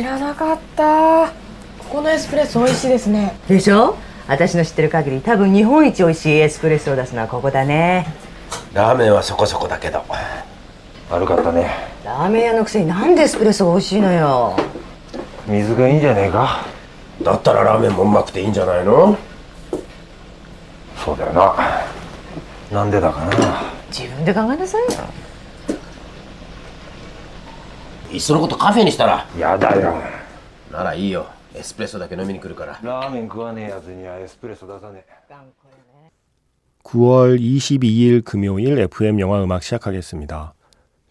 知らなかった。ここのエスプレッソ美味しいですね。でしょ？私の知ってる限り多分日本一美味しいエスプレッソを出すのはここだね。ラーメンはそこそこだけど。悪かったね。ラーメン屋のくせになんでエスプレッソが美味しいのよ。水がいいんじゃねえか？だったらラーメンもうまくていいんじゃないの？そうだよな。なんでだかな。自分で考えなさいよいっそのことカフェにしたらやだよならいいよエスプレッソだけ飲みに来るからラーメン食わねえやつにはエスプレッソ出さねえ 9월 22일 금요일 FM 영화 음악 시작하겠습니다.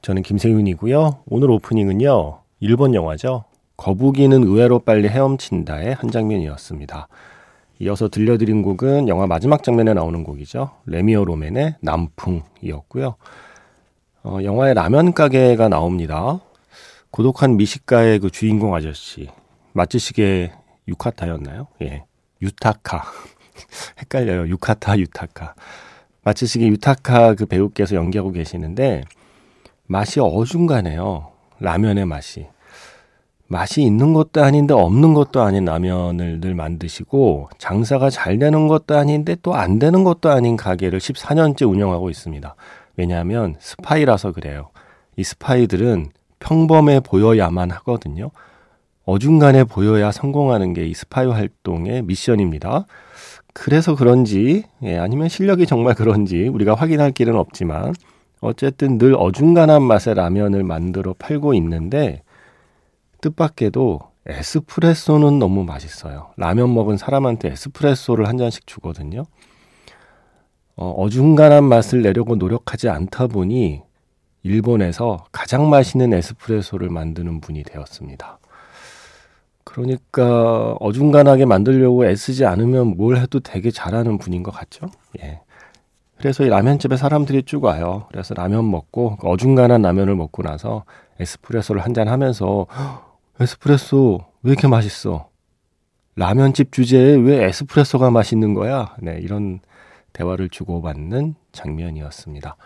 저는 김세윤이고요. 오늘 오프닝은요. 일본 영화죠. 거북이는 의외로 빨리 헤엄친다의 한 장면이었습니다. 이어서 들려드린 곡은 영화 마지막 장면에 나오는 곡이죠. 레미오 로맨의 남풍이었고요. 어, 영화에 라면 가게가 나옵니다. 고독한 미식가의 그 주인공 아저씨 마츠시게 유카타였나요? 예, 유타카 헷갈려요. 유카타 유타카 마츠시게 유타카 그 배우께서 연기하고 계시는데 맛이 어중간해요. 라면의 맛이 맛이 있는 것도 아닌데 없는 것도 아닌 라면을 늘 만드시고 장사가 잘 되는 것도 아닌데 또 안 되는 것도 아닌 가게를 14년째 운영하고 있습니다. 왜냐하면 스파이라서 그래요. 이 스파이들은 평범해 보여야만 하거든요. 어중간해 보여야 성공하는 게 이 스파이 활동의 미션입니다. 그래서 그런지, 예, 아니면 실력이 정말 그런지 우리가 확인할 길은 없지만, 어쨌든 늘 어중간한 맛의 라면을 만들어 팔고 있는데, 뜻밖에도 에스프레소는 너무 맛있어요. 라면 먹은 사람한테 에스프레소를 한 잔씩 주거든요. 어, 어중간한 맛을 내려고 노력하지 않다 보니 일본에서 가장 맛있는 에스프레소를 만드는 분이 되었습니다. 그러니까 어중간하게 만들려고 애쓰지 않으면 뭘 해도 되게 잘하는 분인 것 같죠? 예. 그래서 이 라면집에 사람들이 쭉 와요. 그래서 라면 먹고 어중간한 라면을 먹고 나서 에스프레소를 한 잔 하면서 에스프레소 왜 이렇게 맛있어? 라면집 주제에 왜 에스프레소가 맛있는 거야? 네, 이런 대화를 주고받는 장면이었습니다.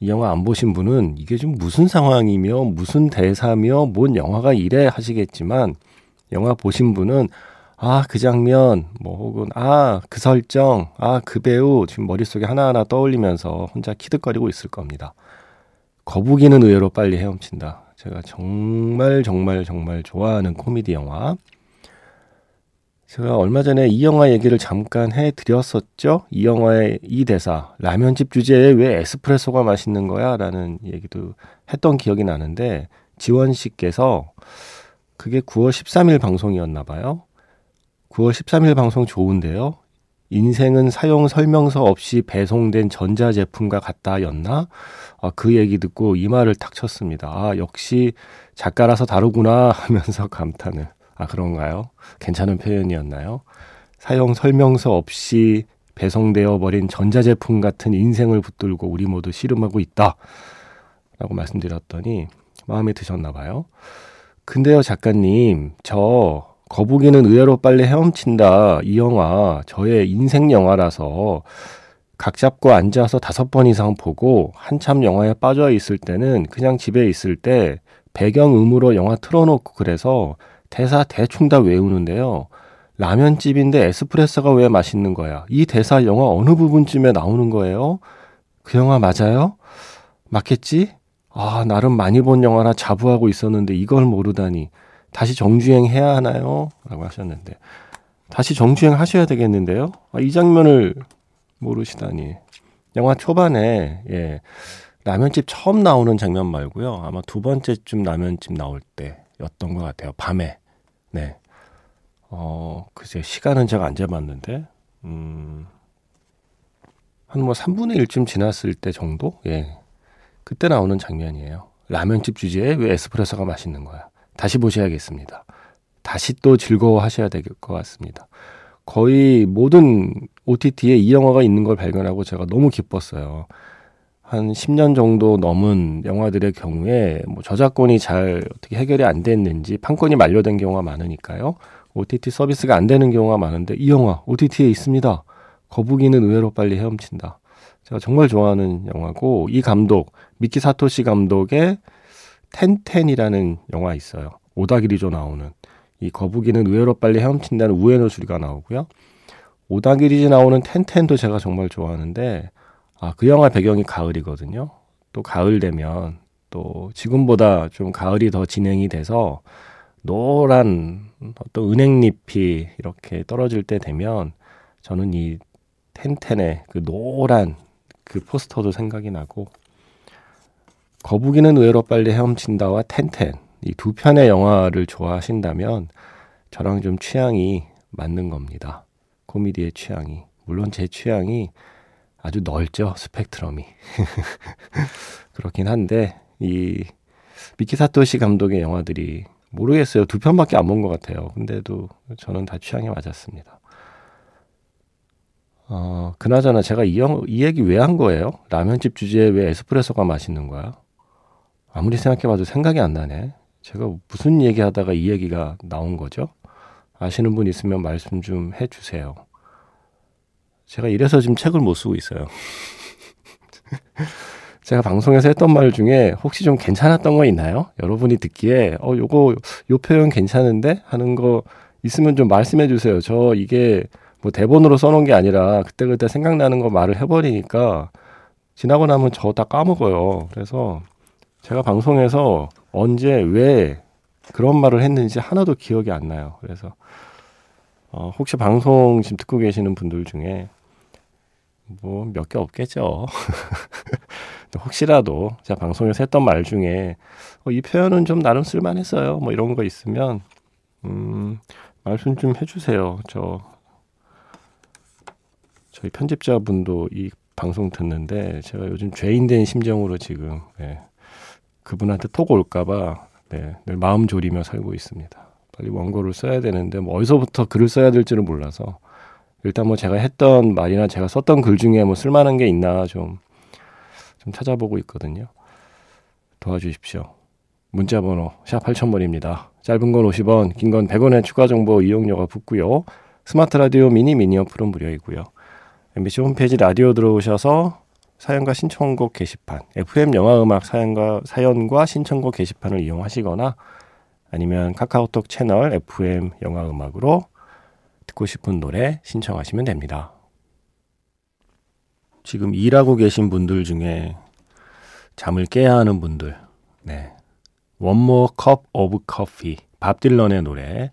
이 영화 안 보신 분은 이게 좀 무슨 상황이며 무슨 대사며 뭔 영화가 이래 하시겠지만 영화 보신 분은 아, 그 장면, 뭐, 혹은, 아, 그 설정, 아, 그 배우, 지금 머릿속에 하나하나 떠올리면서 혼자 키득거리고 있을 겁니다. 거북이는 의외로 빨리 헤엄친다. 제가 정말, 정말, 정말 좋아하는 코미디 영화. 제가 얼마 전에 이 영화 얘기를 잠깐 해드렸었죠? 이 영화의 이 대사, 라면집 주제에 왜 에스프레소가 맛있는 거야? 라는 얘기도 했던 기억이 나는데, 지원 씨께서 그게 9월 13일 방송이었나 봐요. 9월 13일 방송 좋은데요. 인생은 사용 설명서 없이 배송된 전자제품과 같다였나? 아, 그 얘기 듣고 이 말을 탁 쳤습니다. 아, 역시 작가라서 다르구나 하면서 감탄을. 아, 그런가요? 괜찮은 표현이었나요? 사용 설명서 없이 배송되어 버린 전자제품 같은 인생을 붙들고 우리 모두 씨름하고 있다. 라고 말씀드렸더니 마음에 드셨나 봐요. 근데요, 작가님, 저 거북이는 의외로 빨리 헤엄친다. 이 영화 저의 인생 영화라서 각 잡고 앉아서 다섯 번 이상 보고 한참 영화에 빠져 있을 때는 그냥 집에 있을 때 배경음으로 영화 틀어놓고 그래서 대사 대충 다 외우는데요. 라면집인데 에스프레소가 왜 맛있는 거야? 이 대사 영화 어느 부분쯤에 나오는 거예요? 그 영화 맞아요? 맞겠지? 아, 나름 많이 본 영화라 자부하고 있었는데 이걸 모르다니. 다시 정주행 해야 하나요? 라고 하셨는데. 다시 정주행 하셔야 되겠는데요? 아, 이 장면을 모르시다니. 영화 초반에, 예. 라면집 처음 나오는 장면 말고요. 아마 두 번째쯤 라면집 나올 때였던 것 같아요. 밤에. 네. 어, 글쎄, 시간은 제가 안 재봤는데, 음, 한 뭐 3분의 1쯤 지났을 때 정도? 예. 그때 나오는 장면이에요. 라면집 주제에 왜 에스프레소가 맛있는 거야? 다시 보셔야겠습니다. 다시 또 즐거워하셔야 될 것 같습니다. 거의 모든 OTT에 이 영화가 있는 걸 발견하고 제가 너무 기뻤어요. 한 10년 정도 넘은 영화들의 경우에 뭐 저작권이 잘 어떻게 해결이 안 됐는지 판권이 만료된 경우가 많으니까요. OTT 서비스가 안 되는 경우가 많은데 이 영화 OTT에 있습니다. 거북이는 의외로 빨리 헤엄친다. 제가 정말 좋아하는 영화고 이 감독 미키 사토시 감독의 텐텐이라는 영화 있어요. 오다기리조 나오는 이 거북이는 의외로 빨리 헤엄친다는 우에노 수리가 나오고요. 오다기리지 나오는 텐텐도 제가 정말 좋아하는데 아, 그 영화 배경이 가을이거든요. 또 가을 되면 또 지금보다 좀 가을이 더 진행이 돼서 노란 어떤 은행잎이 이렇게 떨어질 때 되면 저는 이 텐텐의 그 노란 그 포스터도 생각이 나고 거북이는 의외로 빨리 헤엄친다와 텐텐 이 두 편의 영화를 좋아하신다면 저랑 좀 취향이 맞는 겁니다. 코미디의 취향이. 물론 제 취향이 아주 넓죠. 스펙트럼이. 그렇긴 한데 이 미키 사토시 감독의 영화들이 모르겠어요. 두 편밖에 안 본 것 같아요. 근데도 저는 다 취향에 맞았습니다. 어, 그나저나 제가 이, 영, 이 얘기 왜 한 거예요? 라면집 주제에 왜 에스프레소가 맛있는 거야? 아무리 생각해봐도 생각이 안 나네. 제가 무슨 얘기 하다가 이 얘기가 나온 거죠? 아시는 분 있으면 말씀 좀 해주세요. 제가 이래서 지금 책을 못 쓰고 있어요. 제가 방송에서 했던 말 중에 혹시 좀 괜찮았던 거 있나요? 여러분이 듣기에 어 요거 요 표현 괜찮은데 하는 거 있으면 좀 말씀해 주세요. 저 이게 뭐 대본으로 써놓은 게 아니라 그때그때 생각나는 거 말을 해버리니까 지나고 나면 저 다 까먹어요. 그래서 제가 방송에서 언제 왜 그런 말을 했는지 하나도 기억이 안 나요. 그래서 어, 혹시 방송 지금 듣고 계시는 분들 중에 뭐 몇 개 없겠죠. 혹시라도 제가 방송에서 했던 말 중에 어, 이 표현은 좀 나름 쓸만했어요. 뭐 이런 거 있으면 음, 말씀 좀 해주세요. 저 저희 편집자분도 이 방송 듣는데 제가 요즘 죄인된 심정으로 지금 네, 그분한테 톡 올까봐 네, 늘 마음 졸이며 살고 있습니다. 빨리 원고를 써야 되는데 뭐 어디서부터 글을 써야 될지를 몰라서 일단 뭐 제가 했던 말이나 제가 썼던 글 중에 뭐 쓸만한 게 있나 좀, 좀 찾아보고 있거든요. 도와주십시오. 문자 번호 샵 8000번입니다. 짧은 건 50원, 긴 건 100원의 추가 정보 이용료가 붙고요. 스마트 라디오 미니 미니 어플은 무료이고요. MBC 홈페이지 라디오 들어오셔서 사연과 신청곡 게시판, FM 영화 음악 사연과 사연과 신청곡 게시판을 이용하시거나 아니면 카카오톡 채널 FM 영화 음악으로 듣고 싶은 노래 신청하시면 됩니다. 지금 일하고 계신 분들 중에 잠을 깨야 하는 분들, 네. One More Cup of Coffee, 밥 딜런의 노래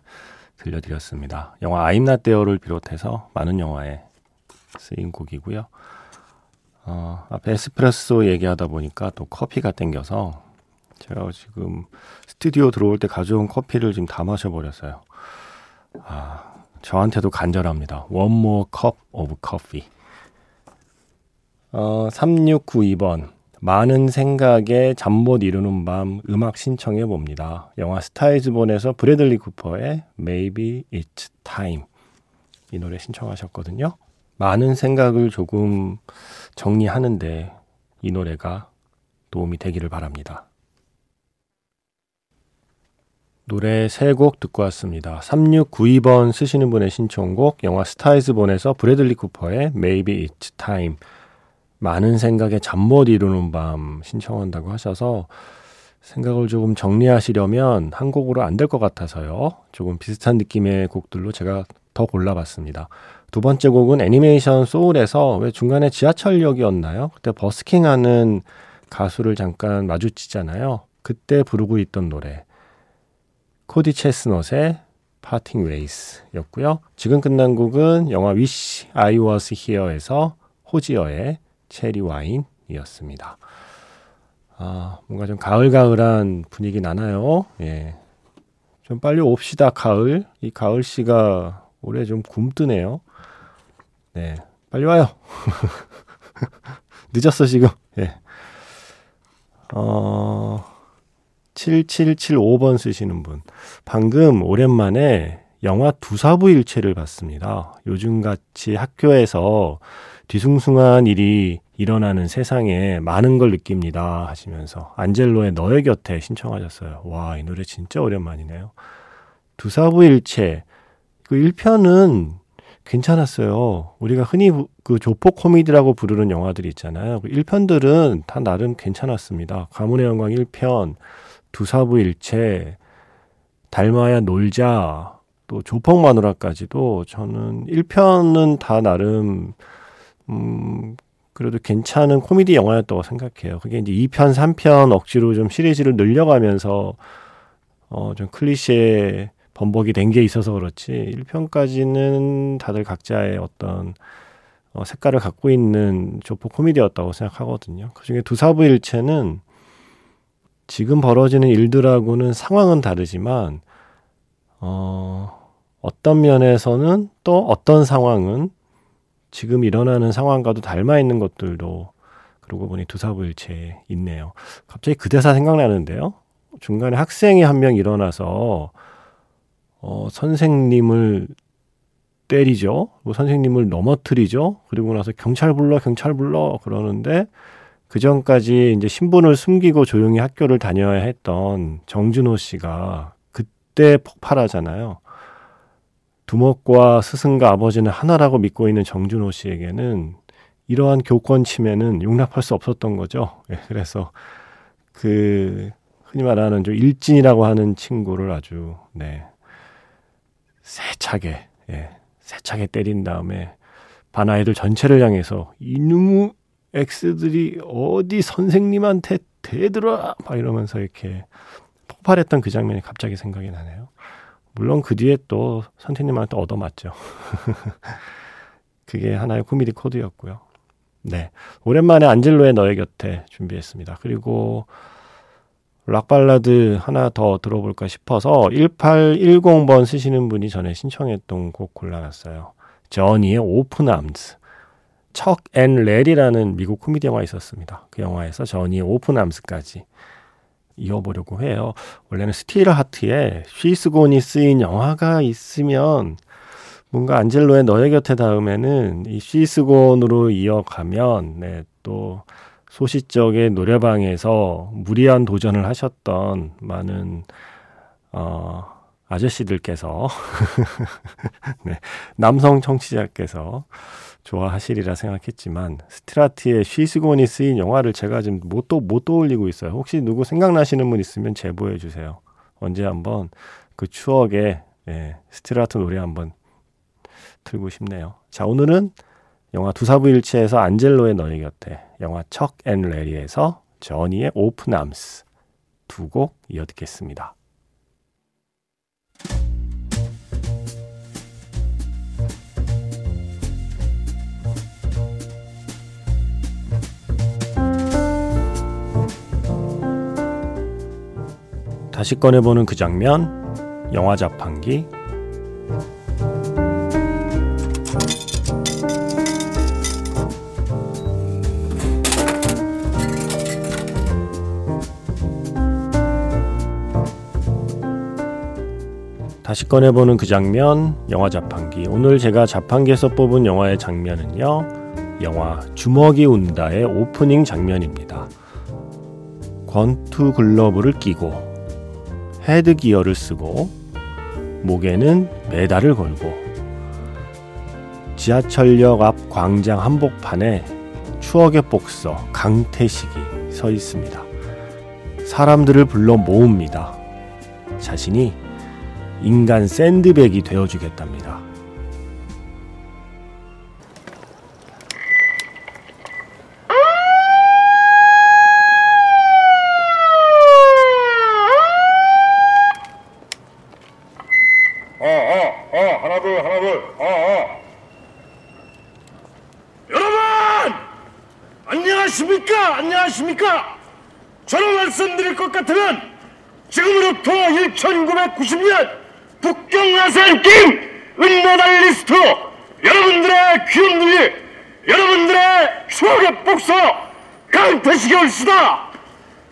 들려드렸습니다. 영화 I'm Not There를 비롯해서 많은 영화에 쓰인 곡이고요. 어, 앞에 에스프레소 얘기하다 보니까 또 커피가 땡겨서 제가 지금 스튜디오 들어올 때 가져온 커피를 지금 다 마셔버렸어요. 아, 저한테도 간절합니다. One more cup of coffee. 어, 3692번. 많은 생각에 잠 못 이루는 밤 음악 신청해 봅니다. 영화 스타이즈본에서 브래들리 쿠퍼의 Maybe It's Time. 이 노래 신청하셨거든요. 많은 생각을 조금 정리하는데 이 노래가 도움이 되기를 바랍니다. 노래 세 곡 듣고 왔습니다. 3692번 쓰시는 분의 신청곡 영화 스타이즈본에서 브래들리 쿠퍼의 Maybe It's Time 많은 생각에 잠 못 이루는 밤 신청한다고 하셔서 생각을 조금 정리하시려면 한 곡으로 안 될 것 같아서요. 조금 비슷한 느낌의 곡들로 제가 더 골라봤습니다. 두 번째 곡은 애니메이션 소울에서 왜 중간에 지하철역이었나요? 그때 버스킹하는 가수를 잠깐 마주치잖아요. 그때 부르고 있던 노래. 코디 체스넛의 파팅 웨이스였고요. 지금 끝난 곡은 영화 Wish I Was Here에서 호지어의 체리 와인이었습니다. 아, 뭔가 좀 가을가을한 분위기 나나요? 예. 좀 빨리 옵시다, 가을. 이 가을 씨가 올해 좀 굼뜨네요. 네. 빨리 와요. 늦었어, 지금. 예. 어, 7775번 쓰시는 분. 방금 오랜만에 영화 두사부 일체를 봤습니다. 요즘같이 학교에서 뒤숭숭한 일이 일어나는 세상에 많은 걸 느낍니다. 하시면서 안젤로의 너의 곁에 신청하셨어요. 와, 이 노래 진짜 오랜만이네요. 두사부 일체. 그 1편은 괜찮았어요. 우리가 흔히 그 조폭 코미디라고 부르는 영화들이 있잖아요. 그 1편들은 다 나름 괜찮았습니다. 가문의 영광 1편, 두사부 일체, 닮아야 놀자 또 조폭 마누라까지도 저는 1편은 다 나름 음 그래도 괜찮은 코미디 영화였다고 생각해요. 그게 이제 2편, 3편 억지로 좀 시리즈를 늘려가면서 어 좀 클리셰 번복이 된 게 있어서 그렇지 1편까지는 다들 각자의 어떤 어, 색깔을 갖고 있는 조폭 코미디였다고 생각하거든요. 그중에 두사부일체는 지금 벌어지는 일들하고는 상황은 다르지만 어, 어떤 면에서는 또 어떤 상황은 지금 일어나는 상황과도 닮아 있는 것들도 그러고 보니 두사부일체에 있네요. 갑자기 그 대사 생각나는데요. 중간에 학생이 한 명 일어나서 어, 선생님을 때리죠. 뭐 선생님을 넘어뜨리죠. 그리고 나서 경찰 불러, 경찰 불러 그러는데 그 전까지 이제 신분을 숨기고 조용히 학교를 다녀야 했던 정준호 씨가 그때 폭발하잖아요. 두목과 스승과 아버지는 하나라고 믿고 있는 정준호 씨에게는 이러한 교권 침해는 용납할 수 없었던 거죠. 예, 그래서 그 흔히 말하는 좀 일진이라고 하는 친구를 아주 네 세차게 예, 세차게 때린 다음에 반 아이들 전체를 향해서 이누 무 엑스들이 어디 선생님한테 대들어 막 이러면서 이렇게 폭발했던 그 장면이 갑자기 생각이 나네요. 물론 그 뒤에 또 선생님한테 얻어맞죠. 그게 하나의 코미디 코드였고요. 네. 오랜만에 안젤로의 너의 곁에 준비했습니다. 그리고 락발라드 하나 더 들어볼까 싶어서 1810번 쓰시는 분이 전에 신청했던 곡 골라놨어요. 저니의 Open Arms. 척 앤 래리라는 미국 코미디 영화 있었습니다. 그 영화에서 저니의 Open Arms까지 이어보려고 해요. 원래는 스틸하트의 She's Gone이 쓰인 영화가 있으면 뭔가 안젤로의 너의 곁에 다음에는 이 쉬스곤으로 이어가면 네, 또 소시적의 노래방에서 무리한 도전을 하셨던 많은 어, 아저씨들께서 네, 남성 청취자께서 좋아하시리라 생각했지만 스트라티의 쉬스곤이 쓰인 영화를 제가 지금 못, 또, 못 떠올리고 있어요. 혹시 누구 생각나시는 분 있으면 제보해 주세요. 언제 한번 그 추억의 예, 스틸하트 노래 한번 틀고 싶네요. 자 오늘은 영화 두사부일체에서 안젤로의 너의 곁에 영화 척 앤 래리에서 저니의 Open Arms 두 곡 이어 듣겠습니다. 다시 꺼내보는 그 장면, 영화 자판기. 다시 꺼내보는 그 장면, 영화 자판기. 오늘 제가 자판기에서 뽑은 영화의 장면은요, 영화 주먹이 운다의 오프닝 장면입니다. 권투 글러브를 끼고 헤드기어를 쓰고 목에는 메달을 걸고 지하철역 앞 광장 한복판에 추억의 복서 강태식이 서 있습니다. 사람들을 불러 모읍니다. 자신이 인간 샌드백이 되어주겠답니다. 안녕하십니까? 안녕하십니까? 저는 말씀드릴 것 같으면 지금으로부터 1990년 북경 아세안 게임 은메달리스트 여러분들의 귀염 누이 여러분들의 추억의 복서 강태식이 올시다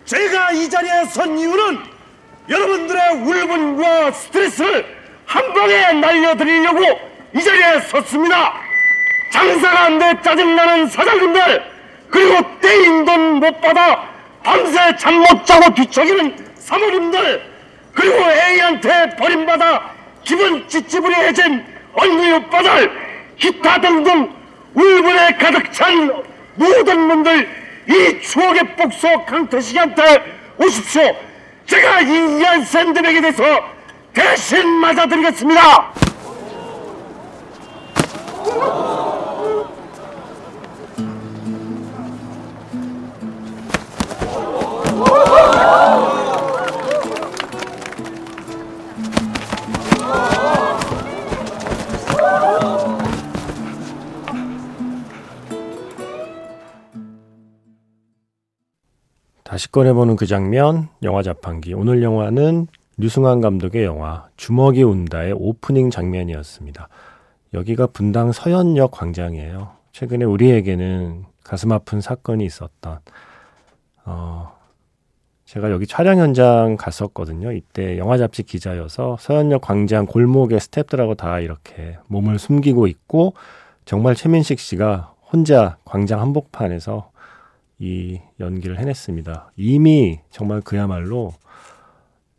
제가 이 자리에 선 이유는 여러분들의 울분과 스트레스를 한 방에 날려드리려고 이 자리에 섰습니다. 장사가 안 돼 짜증나는 사장님들 그리고 떼인 돈 못 받아 밤새 잠 못 자고 뒤척이는 사모님들 그리고 애인한테 버림받아 기분 찌찌부리해진 언니 오빠들 기타 등등 울분에 가득 찬 모든 분들 이 추억의 복소 강태식한테 오십시오. 제가 인기한 샌드백에 대해서 대신 맞아드리겠습니다. 다시 꺼내보는 그 장면, 영화 자판기. 오늘 영화는 류승환 감독의 영화 주먹이 운다의 오프닝 장면이었습니다. 여기가 분당 서현역 광장이에요. 최근에 우리에게는 가슴 아픈 사건이 있었던 어, 제가 여기 촬영 현장 갔었거든요. 이때 영화 잡지 기자여서 서현역 광장 골목에 스탭들하고 다 이렇게 몸을 숨기고 있고 정말 최민식 씨가 혼자 광장 한복판에서 이 연기를 해냈습니다. 이미 정말 그야말로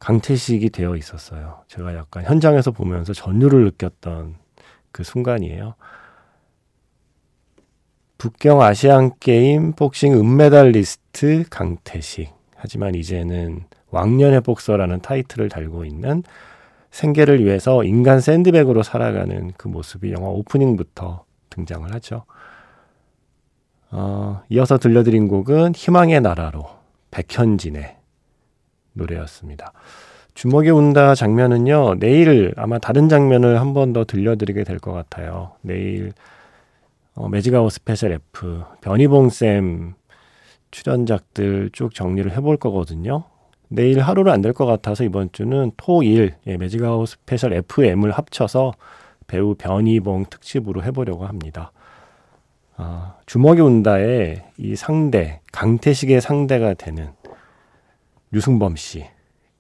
강태식이 되어 있었어요. 제가 약간 현장에서 보면서 전율을 느꼈던 그 순간이에요. 북경 아시안 게임 복싱 은메달리스트 강태식. 하지만 이제는 왕년의 복서라는 타이틀을 달고 있는 생계를 위해서 인간 샌드백으로 살아가는 그 모습이 영화 오프닝부터 등장을 하죠. 어, 이어서 들려드린 곡은 희망의 나라로 백현진의 노래였습니다. 주먹이 운다 장면은요, 내일 아마 다른 장면을 한 번 더 들려드리게 될 것 같아요. 내일, 어, 매직아워 스페셜 F, 변희봉 쌤 출연작들 쭉 정리를 해볼 거거든요. 내일 하루는 안될 것 같아서 이번 주는 토, 일, 예, 매직아워 스페셜 FM을 합쳐서 배우 변희봉 특집으로 해보려고 합니다. 아, 주먹이 운다의 이 상대, 강태식의 상대가 되는 류승범 씨.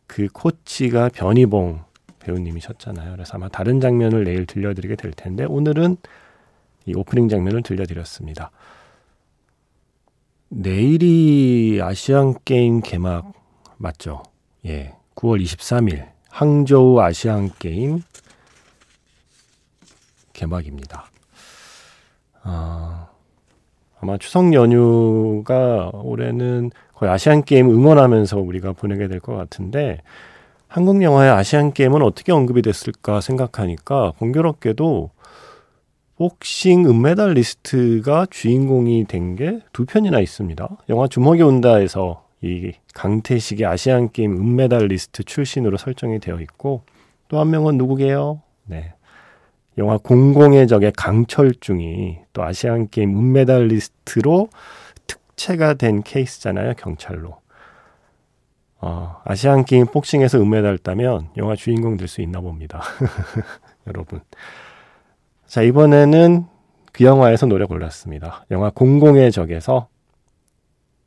그 코치가 변희봉 배우님이셨잖아요. 그래서 아마 다른 장면을 내일 들려드리게 될 텐데, 오늘은 이 오프닝 장면을 들려드렸습니다. 내일이 아시안 게임 개막 맞죠? 예. 9월 23일 항저우 아시안 게임 개막입니다. 아, 아마 추석 연휴가 올해는 거의 아시안 게임 응원하면서 우리가 보내게 될 것 같은데 한국 영화의 아시안 게임은 어떻게 언급이 됐을까 생각하니까 공교롭게도 복싱 은메달리스트가 주인공이 된 게 두 편이나 있습니다. 영화 주먹이 온다에서 이 강태식의 아시안 게임 은메달리스트 출신으로 설정이 되어 있고 또 한 명은 누구게요? 네. 영화 공공의 적의 강철중이 또 아시안 게임 은메달리스트로 특채가 된 케이스잖아요, 경찰로. 어, 아시안 게임 복싱에서 은메달 따면 영화 주인공 될 수 있나 봅니다. 여러분. 자, 이번에는 그 영화에서 노래 골랐습니다. 영화 공공의 적에서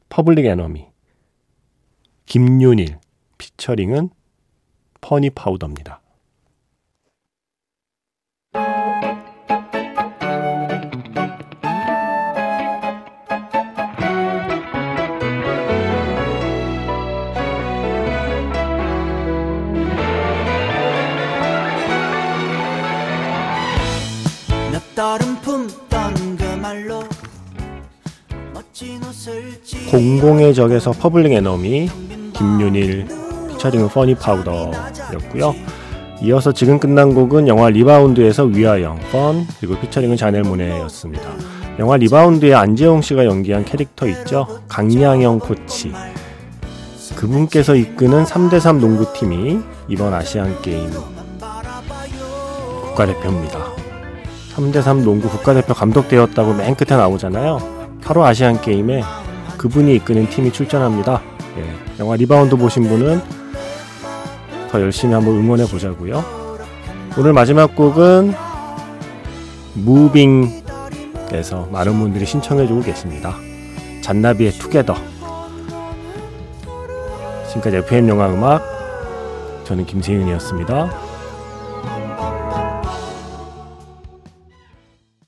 Public Enemy. 김윤일 피처링은 퍼니 파우더입니다. 공의 적에서 Public Enemy 김윤일 피처링은 퍼니 파우더였고요. 이어서 지금 끝난 곡은 영화 리바운드에서 We Are Young 펀 그리고 피처링은 자넬 모네였습니다. 영화 리바운드에 안재홍 씨가 연기한 캐릭터 있죠. 강양영 코치. 그분께서 이끄는 3대3 농구팀이 이번 아시안 게임 국가대표입니다. 3대3 농구 국가대표 감독되었다고 맨 끝에 나오잖아요. 바로 아시안 게임에 그분이 이끄는 팀이 출전합니다. 예, 영화 리바운드 보신 분은 더 열심히 한번 응원해 보자고요. 오늘 마지막 곡은 무빙에서 많은 분들이 신청해 주고 계십니다. 잔나비의 Together. 지금까지 FM 영화 음악 저는 김세윤이었습니다.